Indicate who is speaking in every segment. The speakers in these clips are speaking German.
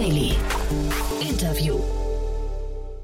Speaker 1: Daily. Interview.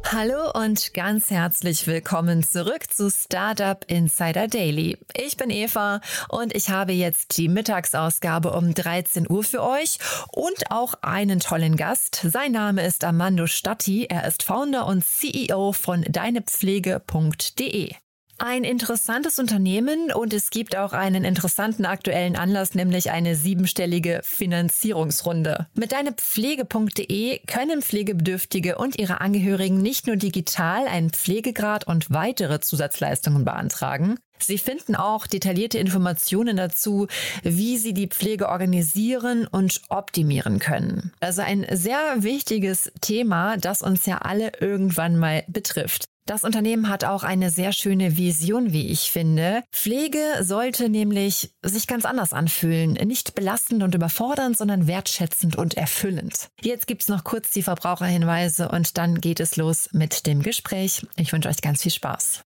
Speaker 2: Hallo und ganz herzlich willkommen zurück zu Startup Insider Daily. Ich bin Eva und ich habe jetzt die Mittagsausgabe um 13 Uhr für euch und auch einen tollen Gast. Sein Name ist Armando Statti. Er ist Founder und CEO von deinepflege.de. Ein interessantes Unternehmen und es gibt auch einen interessanten aktuellen Anlass, nämlich eine siebenstellige Finanzierungsrunde. Mit deinepflege.de können Pflegebedürftige und ihre Angehörigen nicht nur digital einen Pflegegrad und weitere Zusatzleistungen beantragen, Sie finden auch detaillierte Informationen dazu, wie Sie die Pflege organisieren und optimieren können. Also ein sehr wichtiges Thema, das uns ja alle irgendwann mal betrifft. Das Unternehmen hat auch eine sehr schöne Vision, wie ich finde. Pflege sollte nämlich sich ganz anders anfühlen. Nicht belastend und überfordernd, sondern wertschätzend und erfüllend. Jetzt gibt's noch kurz die Verbraucherhinweise und dann geht es los mit dem Gespräch. Ich wünsche euch ganz viel Spaß.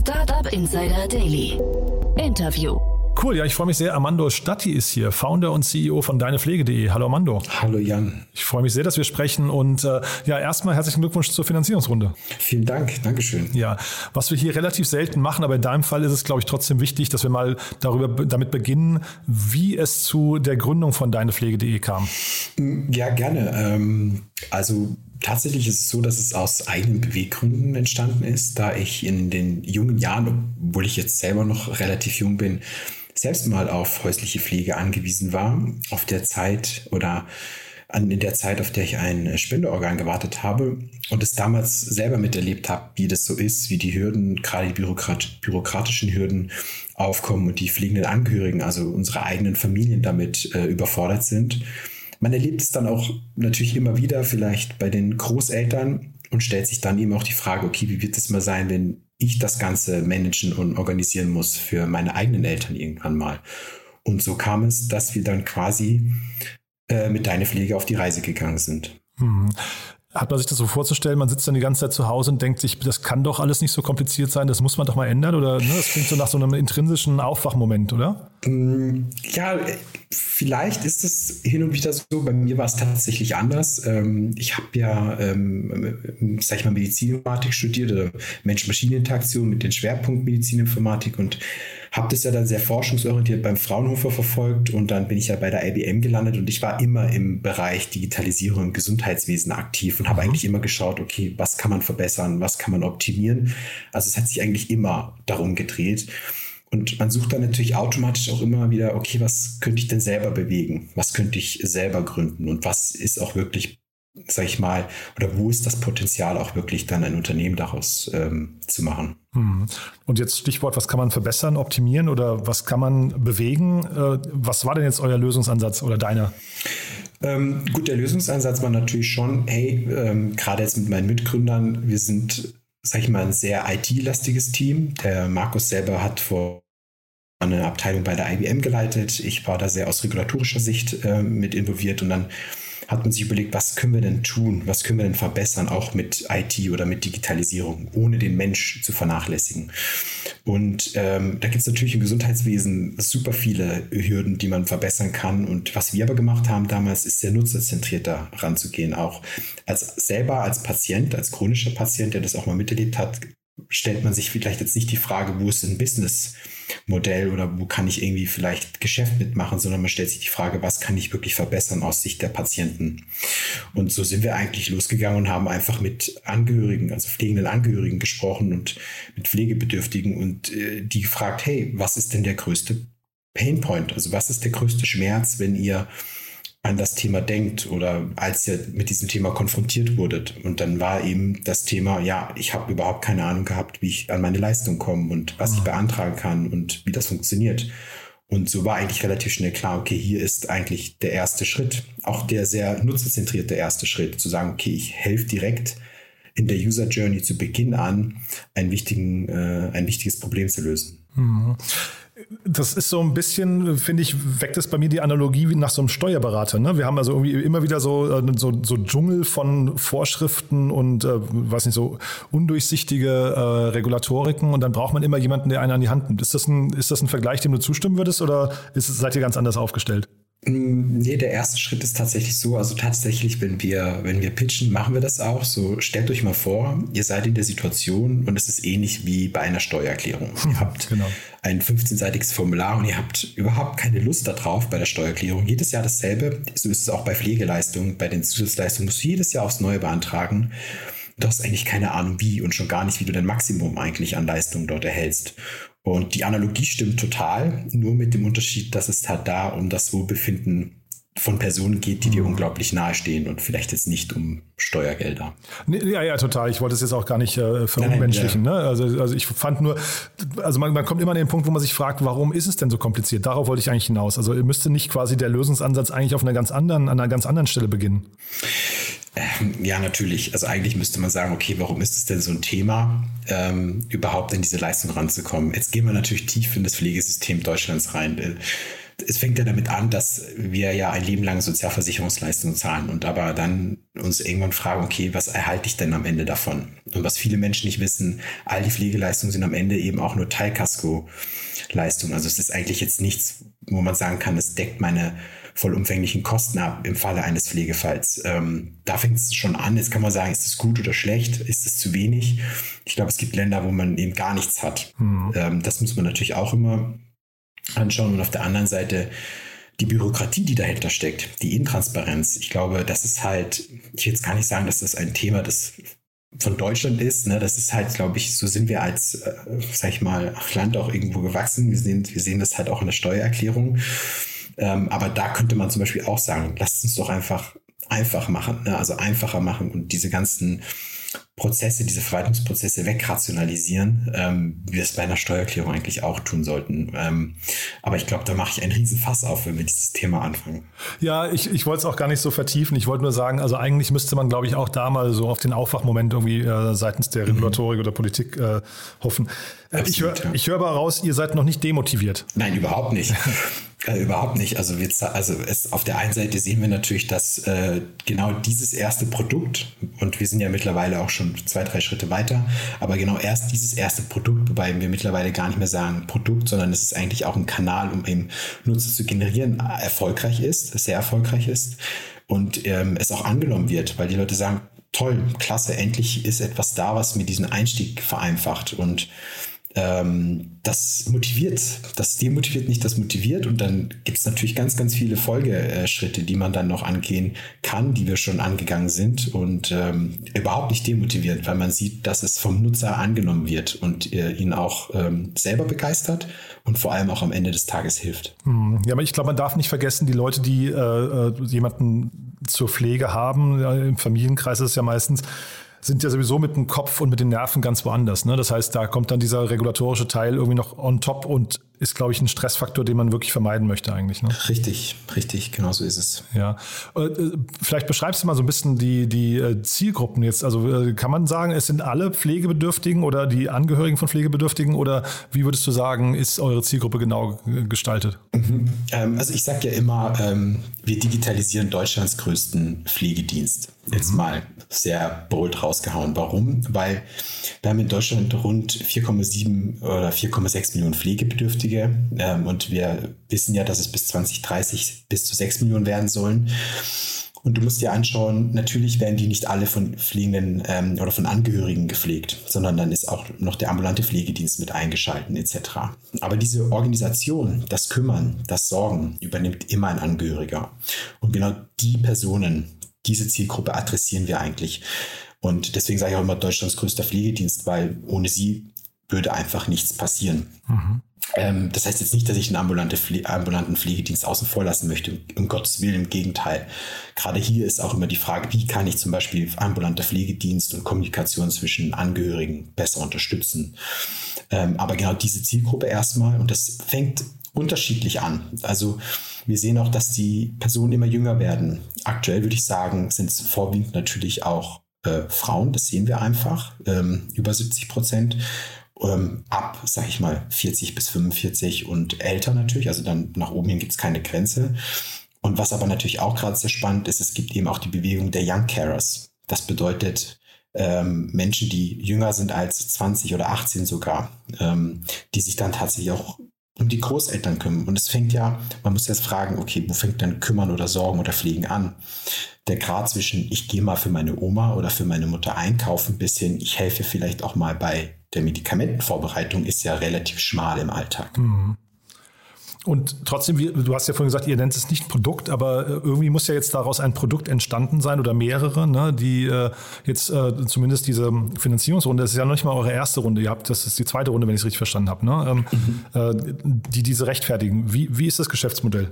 Speaker 1: Startup Insider Daily. Interview.
Speaker 3: Cool, ja, ich freue mich sehr. Armando Statti ist hier, Founder und CEO von deinepflege.de. Hallo Armando.
Speaker 4: Hallo Jan.
Speaker 3: Ich freue mich sehr, dass wir sprechen und äh, ja, erstmal herzlichen Glückwunsch zur Finanzierungsrunde.
Speaker 4: Vielen Dank, Dankeschön.
Speaker 3: Ja, was wir hier relativ selten machen, aber in deinem Fall ist es, glaube ich, trotzdem wichtig, dass wir mal darüber damit beginnen, wie es zu der Gründung von deinepflege.de kam.
Speaker 4: Ja, gerne. Ähm, also Tatsächlich ist es so, dass es aus eigenen Beweggründen entstanden ist, da ich in den jungen Jahren, obwohl ich jetzt selber noch relativ jung bin, selbst mal auf häusliche Pflege angewiesen war, auf der Zeit oder an, in der Zeit, auf der ich ein Spendeorgan gewartet habe und es damals selber miterlebt habe, wie das so ist, wie die Hürden, gerade die Bürokrat bürokratischen Hürden aufkommen und die pflegenden Angehörigen, also unsere eigenen Familien damit äh, überfordert sind. Man erlebt es dann auch natürlich immer wieder, vielleicht bei den Großeltern und stellt sich dann eben auch die Frage, okay, wie wird es mal sein, wenn ich das Ganze managen und organisieren muss für meine eigenen Eltern irgendwann mal. Und so kam es, dass wir dann quasi äh, mit Deine Pflege auf die Reise gegangen sind.
Speaker 3: Hat man sich das so vorzustellen, man sitzt dann die ganze Zeit zu Hause und denkt sich, das kann doch alles nicht so kompliziert sein, das muss man doch mal ändern? Oder ne, das klingt so nach so einem intrinsischen Aufwachmoment, oder?
Speaker 4: Mm, ja, vielleicht ist es hin und wieder so. Bei mir war es tatsächlich anders. Ähm, ich habe ja, ähm, sag ich mal, Medizininformatik studiert oder Mensch-Maschinen-Interaktion mit dem Schwerpunkt Medizininformatik und habe das ja dann sehr forschungsorientiert beim Fraunhofer verfolgt und dann bin ich ja bei der IBM gelandet und ich war immer im Bereich Digitalisierung im Gesundheitswesen aktiv und habe mhm. eigentlich immer geschaut, okay, was kann man verbessern, was kann man optimieren. Also es hat sich eigentlich immer darum gedreht. Und man sucht dann natürlich automatisch auch immer wieder, okay, was könnte ich denn selber bewegen? Was könnte ich selber gründen? Und was ist auch wirklich, sag ich mal, oder wo ist das Potenzial auch wirklich dann ein Unternehmen daraus ähm, zu machen?
Speaker 3: Hm. Und jetzt Stichwort, was kann man verbessern, optimieren oder was kann man bewegen? Äh, was war denn jetzt euer Lösungsansatz oder deiner?
Speaker 4: Ähm, gut, der Lösungsansatz war natürlich schon, hey, ähm, gerade jetzt mit meinen Mitgründern, wir sind sag ich mal, ein sehr IT-lastiges Team. Der Markus selber hat vor eine Abteilung bei der IBM geleitet. Ich war da sehr aus regulatorischer Sicht äh, mit involviert und dann hat man sich überlegt, was können wir denn tun, was können wir denn verbessern, auch mit IT oder mit Digitalisierung, ohne den Mensch zu vernachlässigen. Und ähm, da gibt es natürlich im Gesundheitswesen super viele Hürden, die man verbessern kann. Und was wir aber gemacht haben damals, ist sehr nutzerzentrierter ranzugehen. Auch als selber als Patient, als chronischer Patient, der das auch mal miterlebt hat, stellt man sich vielleicht jetzt nicht die Frage, wo ist ein Businessmodell oder wo kann ich irgendwie vielleicht Geschäft mitmachen, sondern man stellt sich die Frage, was kann ich wirklich verbessern aus Sicht der Patienten. Und so sind wir eigentlich losgegangen und haben einfach mit Angehörigen, also pflegenden Angehörigen gesprochen und mit Pflegebedürftigen und äh, die gefragt, hey, was ist denn der größte Painpoint? Also was ist der größte Schmerz, wenn ihr an das Thema denkt oder als ihr mit diesem Thema konfrontiert wurdet. Und dann war eben das Thema, ja, ich habe überhaupt keine Ahnung gehabt, wie ich an meine Leistung komme und was ich mhm. beantragen kann und wie das funktioniert. Und so war eigentlich relativ schnell klar, okay, hier ist eigentlich der erste Schritt, auch der sehr nutzerzentrierte erste Schritt, zu sagen, okay, ich helfe direkt in der User Journey zu Beginn an, einen wichtigen, äh, ein wichtiges Problem zu lösen. Mhm.
Speaker 3: Das ist so ein bisschen, finde ich, weckt es bei mir die Analogie nach so einem Steuerberater. Ne? Wir haben also irgendwie immer wieder so, äh, so, so Dschungel von Vorschriften und, äh, weiß nicht, so undurchsichtige äh, Regulatoriken und dann braucht man
Speaker 4: Mm, nee, der erste Schritt ist tatsächlich so, also tatsächlich, wenn wir, wenn wir pitchen, machen wir das auch. So, stellt euch mal vor, ihr seid in der Situation und es ist ähnlich wie bei einer Steuererklärung. Ihr habt genau. ein 15-seitiges Formular und ihr habt überhaupt keine Lust darauf bei der Steuererklärung. Jedes Jahr dasselbe. So ist es auch bei Pflegeleistungen. Bei den Zusatzleistungen musst du jedes Jahr aufs Neue beantragen. Du hast eigentlich keine Ahnung wie und schon gar nicht, wie du dein Maximum eigentlich an Leistungen dort erhältst. Und die Analogie stimmt total, nur mit dem Unterschied, dass es halt da um das Wohlbefinden von Personen geht, die dir mhm. unglaublich nahestehen und vielleicht jetzt nicht um Steuergelder.
Speaker 3: Nee, ja, ja, total. Ich wollte es jetzt auch gar nicht äh, verunmenschlichen. Ja. Ne? Also, also ich fand nur, also man, man kommt immer an den Punkt, wo man sich fragt, warum ist es denn so kompliziert? Darauf wollte ich eigentlich hinaus. Also müsste nicht quasi der Lösungsansatz eigentlich auf einer ganz anderen, an einer ganz anderen Stelle beginnen.
Speaker 4: Ähm, ja, natürlich. Also eigentlich müsste man sagen, okay, warum ist es denn so ein Thema, ähm, überhaupt in diese Leistung ranzukommen? Jetzt gehen wir natürlich tief in das Pflegesystem Deutschlands rein. Äh, es fängt ja damit an, dass wir ja ein Leben lang Sozialversicherungsleistungen zahlen und aber dann uns irgendwann fragen, okay, was erhalte ich denn am Ende davon? Und was viele Menschen nicht wissen, all die Pflegeleistungen sind am Ende eben auch nur Teilkasko-Leistungen. Also es ist eigentlich jetzt nichts, wo man sagen kann, es deckt meine vollumfänglichen Kosten ab im Falle eines Pflegefalls. Ähm, da fängt es schon an. Jetzt kann man sagen, ist es gut oder schlecht? Ist es zu wenig? Ich glaube, es gibt Länder, wo man eben gar nichts hat. Hm. Ähm, das muss man natürlich auch immer anschauen. Und auf der anderen Seite die Bürokratie, die dahinter steckt, die Intransparenz. Ich glaube, das ist halt, ich will jetzt gar nicht sagen, dass das ein Thema des von Deutschland ist. Ne? Das ist halt, glaube ich, so sind wir als, äh, sag ich mal, Land auch irgendwo gewachsen. Wir sehen, wir sehen das halt auch in der Steuererklärung. Ähm, aber da könnte man zum Beispiel auch sagen, lasst uns doch einfach einfach machen, ne? also einfacher machen und diese ganzen Prozesse, diese Verwaltungsprozesse wegrationalisieren, ähm, wie wir es bei einer Steuererklärung eigentlich auch tun sollten. Ähm, aber ich glaube, da mache ich einen riesen Fass auf, wenn wir dieses Thema anfangen.
Speaker 3: Ja, ich, ich wollte es auch gar nicht so vertiefen. Ich wollte nur sagen, also eigentlich müsste man, glaube ich, auch da mal so auf den Aufwachmoment irgendwie äh, seitens der mhm. Regulatorik mhm. oder Politik äh, hoffen. Äh, Absolut, ich höre ja. hör aber raus, ihr seid noch nicht demotiviert.
Speaker 4: Nein, überhaupt nicht. Äh, überhaupt nicht. Also, wir, also es, auf der einen Seite sehen wir natürlich, dass äh, genau dieses erste Produkt, und wir sind ja mittlerweile auch schon zwei, drei Schritte weiter, aber genau erst dieses erste Produkt, wobei wir mittlerweile gar nicht mehr sagen Produkt, sondern es ist eigentlich auch ein Kanal, um eben Nutzer zu generieren, erfolgreich ist, sehr erfolgreich ist und ähm, es auch angenommen wird, weil die Leute sagen, toll, klasse, endlich ist etwas da, was mir diesen Einstieg vereinfacht und ähm, das motiviert. Das demotiviert nicht, das motiviert. Und dann gibt es natürlich ganz, ganz viele Folgeschritte, die man dann noch angehen kann, die wir schon angegangen sind und ähm, überhaupt nicht demotiviert, weil man sieht, dass es vom Nutzer angenommen wird und äh, ihn auch ähm, selber begeistert und vor allem auch am Ende des Tages hilft.
Speaker 3: Hm. Ja, aber ich glaube, man darf nicht vergessen, die Leute, die äh, äh jemanden zur Pflege haben, im Familienkreis ist es ja meistens, sind ja sowieso mit dem Kopf und mit den Nerven ganz woanders. Ne? Das heißt, da kommt dann dieser regulatorische Teil irgendwie noch on top und ist, glaube ich, ein Stressfaktor, den man wirklich vermeiden möchte eigentlich. Ne?
Speaker 4: Richtig, richtig, genau so ist es.
Speaker 3: Ja. Äh, vielleicht beschreibst du mal so ein bisschen die, die äh, Zielgruppen jetzt. Also äh, kann man sagen, es sind alle Pflegebedürftigen oder die Angehörigen von Pflegebedürftigen oder wie würdest du sagen, ist eure Zielgruppe genau gestaltet?
Speaker 4: Mhm. Ähm, also ich sage ja immer, ähm, wir digitalisieren Deutschlands größten Pflegedienst jetzt mal sehr bold rausgehauen. Warum? Weil wir haben in Deutschland rund 4,7 oder 4,6 Millionen Pflegebedürftige ähm, und wir wissen ja, dass es bis 2030 bis zu 6 Millionen werden sollen. Und du musst dir anschauen, natürlich werden die nicht alle von Pflegenden ähm, oder von Angehörigen gepflegt, sondern dann ist auch noch der ambulante Pflegedienst mit eingeschalten etc. Aber diese Organisation, das Kümmern, das Sorgen übernimmt immer ein Angehöriger. Und genau die Personen, diese Zielgruppe adressieren wir eigentlich. Und deswegen sage ich auch immer Deutschlands größter Pflegedienst, weil ohne sie würde einfach nichts passieren. Mhm. Ähm, das heißt jetzt nicht, dass ich einen ambulante Pfle ambulanten Pflegedienst außen vor lassen möchte. Um Gottes Willen, im Gegenteil. Gerade hier ist auch immer die Frage, wie kann ich zum Beispiel ambulanter Pflegedienst und Kommunikation zwischen Angehörigen besser unterstützen. Ähm, aber genau diese Zielgruppe erstmal, und das fängt unterschiedlich an. Also wir sehen auch, dass die Personen immer jünger werden. Aktuell würde ich sagen, sind es vorwiegend natürlich auch äh, Frauen, das sehen wir einfach, ähm, über 70 Prozent. Ähm, ab, sag ich mal, 40 bis 45 und älter natürlich, also dann nach oben hin gibt es keine Grenze. Und was aber natürlich auch gerade sehr spannend ist, es gibt eben auch die Bewegung der Young Carers. Das bedeutet, ähm, Menschen, die jünger sind als 20 oder 18 sogar, ähm, die sich dann tatsächlich auch um die Großeltern kümmern. Und es fängt ja, man muss jetzt fragen, okay, wo fängt dann kümmern oder sorgen oder pflegen an? Der Grad zwischen, ich gehe mal für meine Oma oder für meine Mutter einkaufen, bis hin, ich helfe vielleicht auch mal bei der Medikamentenvorbereitung, ist ja relativ schmal im Alltag. Mhm.
Speaker 3: Und trotzdem, du hast ja vorhin gesagt, ihr nennt es nicht Produkt, aber äh, irgendwie muss ja jetzt daraus ein Produkt entstanden sein oder mehrere, ne, die äh, jetzt äh, zumindest diese Finanzierungsrunde, das ist ja noch nicht mal eure erste Runde, ihr habt, das ist die zweite Runde, wenn ich es richtig verstanden habe, ne, ähm, mhm. die diese rechtfertigen. Wie, wie ist das Geschäftsmodell?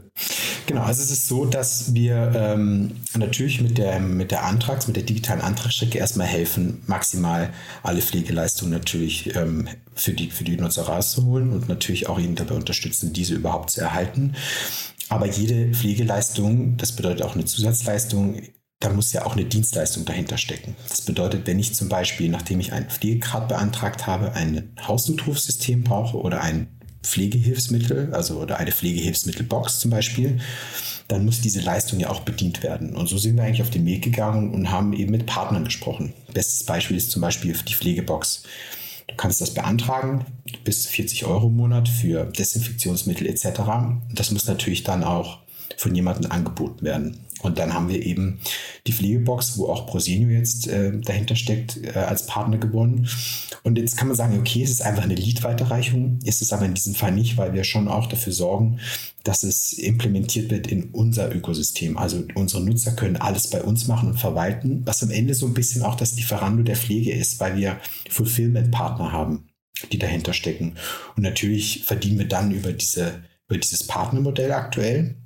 Speaker 4: Genau, also es ist so, dass wir ähm, natürlich mit der, mit der Antrags-, mit der digitalen Antragsstrecke erstmal helfen, maximal alle Pflegeleistungen natürlich ähm, für, die, für die Nutzer rauszuholen und natürlich auch ihnen dabei unterstützen, diese überhaupt überhaupt zu erhalten. Aber jede Pflegeleistung, das bedeutet auch eine Zusatzleistung, da muss ja auch eine Dienstleistung dahinter stecken. Das bedeutet, wenn ich zum Beispiel, nachdem ich einen Pflegegrad beantragt habe, ein Hausnotrufsystem brauche oder ein Pflegehilfsmittel, also oder eine Pflegehilfsmittelbox zum Beispiel, dann muss diese Leistung ja auch bedient werden. Und so sind wir eigentlich auf den Weg gegangen und haben eben mit Partnern gesprochen. Bestes Beispiel ist zum Beispiel die Pflegebox. Du kannst das beantragen, bis 40 Euro im Monat für Desinfektionsmittel etc. Das muss natürlich dann auch von jemandem angeboten werden. Und dann haben wir eben die Pflegebox, wo auch Prosenio jetzt äh, dahinter steckt, äh, als Partner gewonnen. Und jetzt kann man sagen, okay, es ist einfach eine Lead-Weiterreichung, ist es aber in diesem Fall nicht, weil wir schon auch dafür sorgen, dass es implementiert wird in unser Ökosystem. Also unsere Nutzer können alles bei uns machen und verwalten, was am Ende so ein bisschen auch das Lieferando der Pflege ist, weil wir Fulfillment-Partner haben, die dahinter stecken. Und natürlich verdienen wir dann über diese über dieses Partnermodell aktuell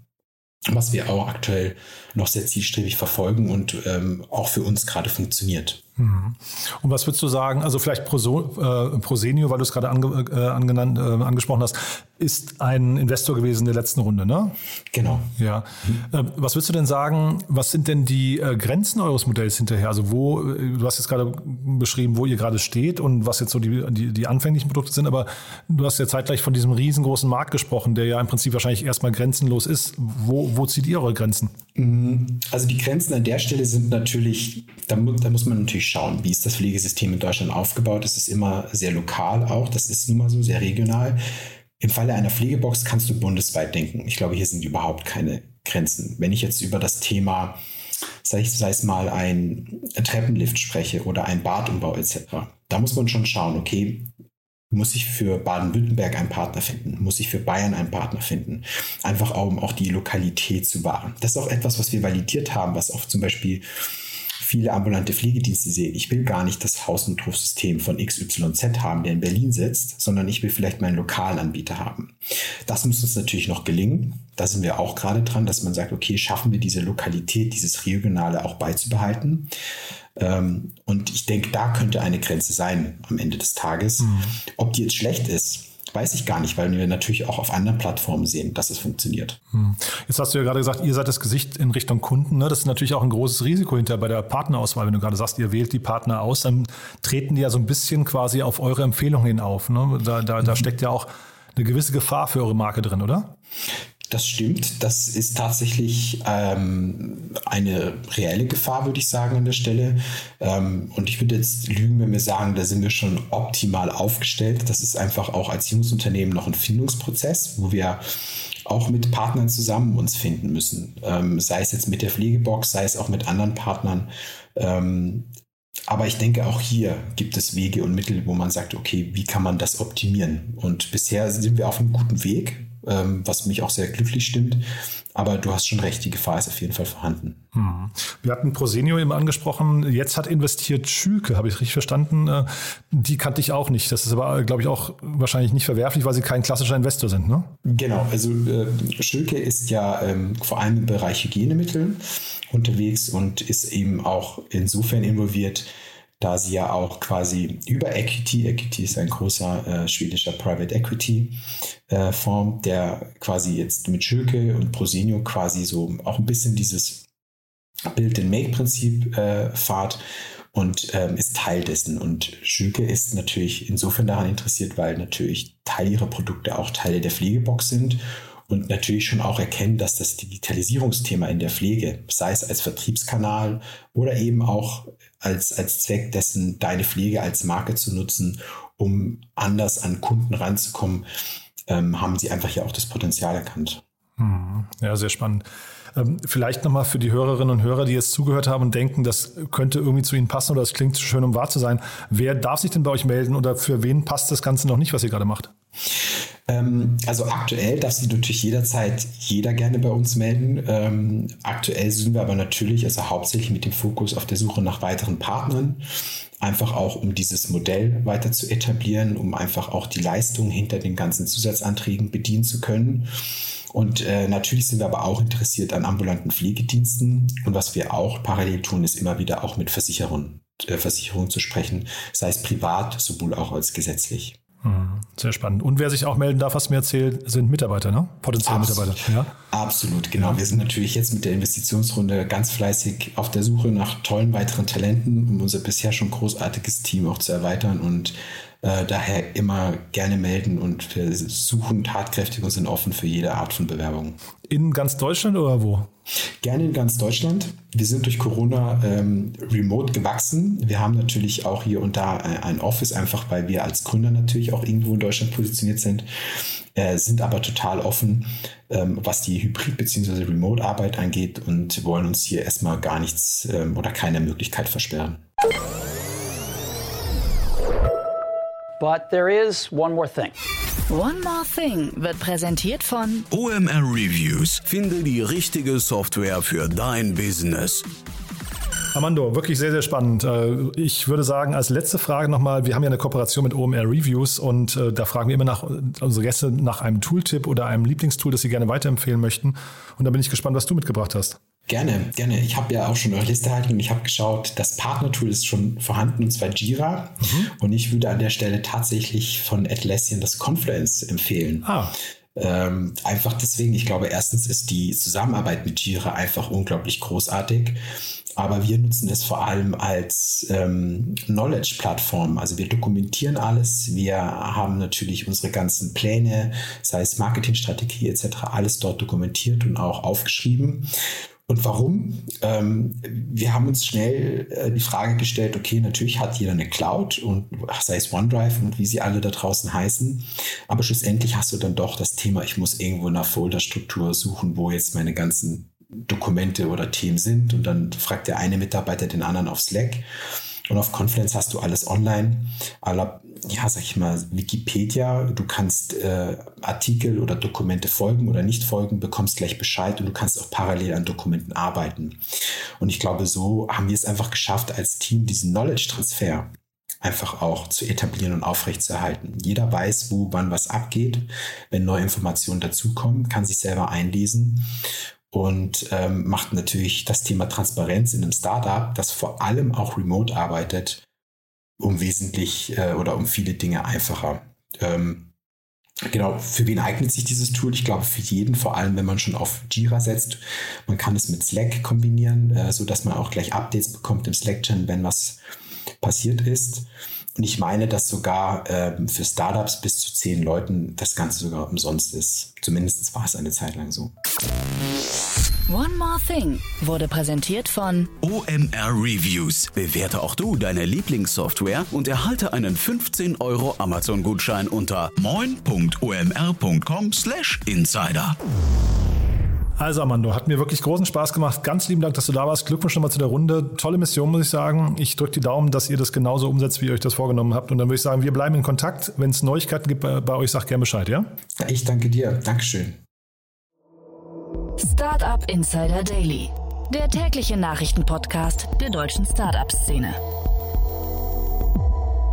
Speaker 4: was wir auch aktuell noch sehr zielstrebig verfolgen und ähm, auch für uns gerade funktioniert.
Speaker 3: Mhm. Und was würdest du sagen, also vielleicht Proso, äh, Prosenio, weil du es gerade ange, äh, angenannt, äh, angesprochen hast, ist ein Investor gewesen der letzten Runde, ne?
Speaker 4: Genau.
Speaker 3: Ja. Mhm. was würdest du denn sagen, was sind denn die äh, Grenzen eures Modells hinterher? Also wo, äh, du hast jetzt gerade beschrieben, wo ihr gerade steht und was jetzt so die, die, die anfänglichen Produkte sind, aber du hast ja zeitgleich von diesem riesengroßen Markt gesprochen, der ja im Prinzip wahrscheinlich erstmal grenzenlos ist. Wo, wo zieht ihr eure Grenzen?
Speaker 4: Mhm. Also die Grenzen an der Stelle sind natürlich, da, da muss man natürlich schauen, wie ist das Pflegesystem in Deutschland aufgebaut. Es ist immer sehr lokal auch, das ist nun mal so sehr regional. Im Falle einer Pflegebox kannst du bundesweit denken. Ich glaube, hier sind überhaupt keine Grenzen. Wenn ich jetzt über das Thema, sei, es mal ein Treppenlift spreche oder ein Badumbau etc., da muss man schon schauen, okay, muss ich für Baden-Württemberg einen Partner finden? Muss ich für Bayern einen Partner finden? Einfach um auch die Lokalität zu wahren. Das ist auch etwas, was wir validiert haben, was auch zum Beispiel viele ambulante Pflegedienste sehen. Ich will gar nicht das Hausnotrufsystem von XYZ haben, der in Berlin sitzt, sondern ich will vielleicht meinen lokalen Anbieter haben. Das muss uns natürlich noch gelingen. Da sind wir auch gerade dran, dass man sagt, okay, schaffen wir diese Lokalität, dieses Regionale auch beizubehalten. Ähm, und ich denke, da könnte eine Grenze sein am Ende des Tages. Mhm. Ob die jetzt schlecht ist, Weiß ich gar nicht, weil wir natürlich auch auf anderen Plattformen sehen, dass es funktioniert. Hm.
Speaker 3: Jetzt hast du ja gerade gesagt, ihr seid das Gesicht in Richtung Kunden. Ne? Das ist natürlich auch ein großes Risiko hinter bei der Partnerauswahl. Wenn du gerade sagst, ihr wählt die Partner aus, dann treten die ja so ein bisschen quasi auf eure Empfehlungen hin auf. Ne? Da, da, da mhm. steckt ja auch eine gewisse Gefahr für eure Marke drin, oder?
Speaker 4: Das stimmt. Das ist tatsächlich ähm, eine reelle Gefahr, würde ich sagen, an der Stelle. Ähm, und ich würde jetzt lügen, wenn wir sagen, da sind wir schon optimal aufgestellt. Das ist einfach auch als Jungsunternehmen noch ein Findungsprozess, wo wir auch mit Partnern zusammen uns finden müssen. Ähm, sei es jetzt mit der Pflegebox, sei es auch mit anderen Partnern. Ähm, aber ich denke, auch hier gibt es Wege und Mittel, wo man sagt, okay, wie kann man das optimieren? Und bisher sind wir auf einem guten Weg was mich auch sehr glücklich stimmt. Aber du hast schon recht, die Gefahr ist auf jeden Fall vorhanden.
Speaker 3: Hm. Wir hatten Prosenio eben angesprochen. Jetzt hat investiert Schülke, habe ich richtig verstanden. Äh, die kannte ich auch nicht. Das ist aber, glaube ich, auch wahrscheinlich nicht verwerflich, weil sie kein klassischer Investor sind, ne?
Speaker 4: Genau. Also äh, Schülke ist ja ähm, vor allem im Bereich Hygienemittel unterwegs und ist eben auch insofern involviert, da sie ja auch quasi über Equity, Equity ist ein großer äh, schwedischer Private Equity äh, Fonds, der quasi jetzt mit Schülke und Prosenio quasi so auch ein bisschen dieses Build-and-Make-Prinzip äh, fahrt und ähm, ist Teil dessen. Und Schülke ist natürlich insofern daran interessiert, weil natürlich Teil ihrer Produkte auch Teile der Pflegebox sind und natürlich schon auch erkennen, dass das Digitalisierungsthema in der Pflege, sei es als Vertriebskanal oder eben auch als, als Zweck dessen, deine Pflege als Marke zu nutzen, um anders an Kunden ranzukommen, ähm, haben sie einfach ja auch das Potenzial erkannt.
Speaker 3: Hm. Ja, sehr spannend. Ähm, vielleicht nochmal für die Hörerinnen und Hörer, die jetzt zugehört haben und denken, das könnte irgendwie zu Ihnen passen oder das klingt zu schön, um wahr zu sein. Wer darf sich denn bei euch melden oder für wen passt das Ganze noch nicht, was ihr gerade macht?
Speaker 4: Ähm, also aktuell darf sich natürlich jederzeit jeder gerne bei uns melden. Ähm, aktuell sind wir aber natürlich, also hauptsächlich mit dem Fokus auf der Suche nach weiteren Partnern einfach auch um dieses Modell weiter zu etablieren, um einfach auch die Leistung hinter den ganzen Zusatzanträgen bedienen zu können. Und äh, natürlich sind wir aber auch interessiert an ambulanten Pflegediensten. Und was wir auch parallel tun, ist immer wieder auch mit Versicherungen, äh, Versicherungen zu sprechen, sei es privat, sowohl auch als gesetzlich.
Speaker 3: Mhm. Sehr spannend. Und wer sich auch melden darf, was mir erzählt, sind Mitarbeiter, ne? Potenzielle
Speaker 4: Absolut.
Speaker 3: Mitarbeiter. Ja?
Speaker 4: Absolut, genau. Wir sind natürlich jetzt mit der Investitionsrunde ganz fleißig auf der Suche nach tollen weiteren Talenten, um unser bisher schon großartiges Team auch zu erweitern und äh, daher immer gerne melden und wir suchen tatkräftig und sind offen für jede Art von Bewerbung.
Speaker 3: In ganz Deutschland oder wo?
Speaker 4: Gerne in ganz Deutschland. Wir sind durch Corona ähm, remote gewachsen. Wir haben natürlich auch hier und da ein Office, einfach weil wir als Gründer natürlich auch irgendwo in Deutschland positioniert sind, äh, sind aber total offen, ähm, was die Hybrid- bzw. Remote-Arbeit angeht und wollen uns hier erstmal gar nichts ähm, oder keine Möglichkeit versperren.
Speaker 1: But there is one more thing. One More Thing wird präsentiert von
Speaker 5: OMR Reviews. Finde die richtige Software für dein Business.
Speaker 3: Armando, wirklich sehr, sehr spannend. Äh, ich würde sagen, als letzte Frage nochmal, wir haben ja eine Kooperation mit OMR Reviews und äh, da fragen wir immer nach unsere Gäste nach einem Tooltip oder einem Lieblingstool, das sie gerne weiterempfehlen möchten. Und da bin ich gespannt, was du mitgebracht hast.
Speaker 4: Gerne, gerne. Ich habe ja auch schon eure Liste erhalten und ich habe geschaut, das Partner-Tool ist schon vorhanden und zwar Jira. Mhm. Und ich würde an der Stelle tatsächlich von Atlassian das Confluence empfehlen. Ah. Ähm, einfach deswegen, ich glaube, erstens ist die Zusammenarbeit mit Jira einfach unglaublich großartig. Aber wir nutzen es vor allem als ähm, Knowledge-Plattform. Also wir dokumentieren alles. Wir haben natürlich unsere ganzen Pläne, sei es Marketingstrategie etc., alles dort dokumentiert und auch aufgeschrieben. Und warum? Ähm, wir haben uns schnell äh, die Frage gestellt, okay, natürlich hat jeder eine Cloud und sei es OneDrive und wie sie alle da draußen heißen, aber schlussendlich hast du dann doch das Thema, ich muss irgendwo einer Folderstruktur suchen, wo jetzt meine ganzen Dokumente oder Themen sind und dann fragt der eine Mitarbeiter den anderen auf Slack. Und auf Confluence hast du alles online. Aller, ja, sag ich mal, Wikipedia. Du kannst äh, Artikel oder Dokumente folgen oder nicht folgen, bekommst gleich Bescheid und du kannst auch parallel an Dokumenten arbeiten. Und ich glaube, so haben wir es einfach geschafft, als Team diesen Knowledge-Transfer einfach auch zu etablieren und aufrechtzuerhalten. Jeder weiß, wo wann was abgeht. Wenn neue Informationen dazukommen, kann sich selber einlesen und ähm, macht natürlich das Thema Transparenz in einem Startup, das vor allem auch remote arbeitet, um wesentlich äh, oder um viele Dinge einfacher. Ähm, genau, für wen eignet sich dieses Tool? Ich glaube, für jeden, vor allem wenn man schon auf Jira setzt. Man kann es mit Slack kombinieren, äh, so dass man auch gleich Updates bekommt im Slack-Channel, wenn was passiert ist. Und ich meine, dass sogar äh, für Startups bis zu zehn Leuten das Ganze sogar umsonst ist. Zumindest war es eine Zeit lang so.
Speaker 1: One More Thing wurde präsentiert von
Speaker 5: OMR Reviews. Bewerte auch du deine Lieblingssoftware und erhalte einen 15 Euro Amazon-Gutschein unter moin.omr.com/insider.
Speaker 3: Also Amando, hat mir wirklich großen Spaß gemacht. Ganz lieben Dank, dass du da warst. Glückwunsch nochmal zu der Runde. Tolle Mission, muss ich sagen. Ich drücke die Daumen, dass ihr das genauso umsetzt, wie ihr euch das vorgenommen habt. Und dann würde ich sagen, wir bleiben in Kontakt. Wenn es Neuigkeiten gibt bei, bei euch, sag gerne Bescheid, ja?
Speaker 4: Ich danke dir. Dankeschön.
Speaker 1: Startup Insider Daily, der tägliche Nachrichtenpodcast der deutschen Startup-Szene.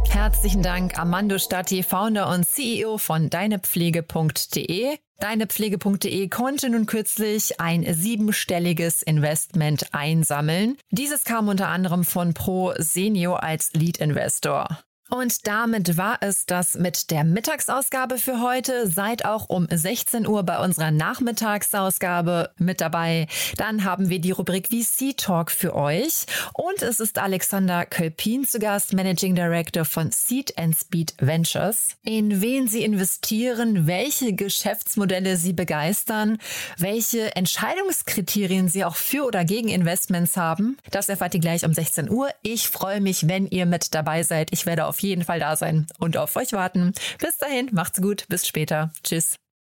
Speaker 2: Herzlichen Dank, Armando Statti, Founder und CEO von deinepflege.de. Deinepflege.de konnte nun kürzlich ein siebenstelliges Investment einsammeln. Dieses kam unter anderem von Pro Senior als Lead Investor. Und damit war es das mit der Mittagsausgabe für heute. Seid auch um 16 Uhr bei unserer Nachmittagsausgabe mit dabei. Dann haben wir die Rubrik VC Talk für euch. Und es ist Alexander Kölpin zu Gast, Managing Director von Seed and Speed Ventures. In wen sie investieren, welche Geschäftsmodelle sie begeistern, welche Entscheidungskriterien sie auch für oder gegen Investments haben. Das erfahrt ihr gleich um 16 Uhr. Ich freue mich, wenn ihr mit dabei seid. Ich werde auf auf jeden Fall da sein und auf euch warten. Bis dahin, macht's gut, bis später. Tschüss.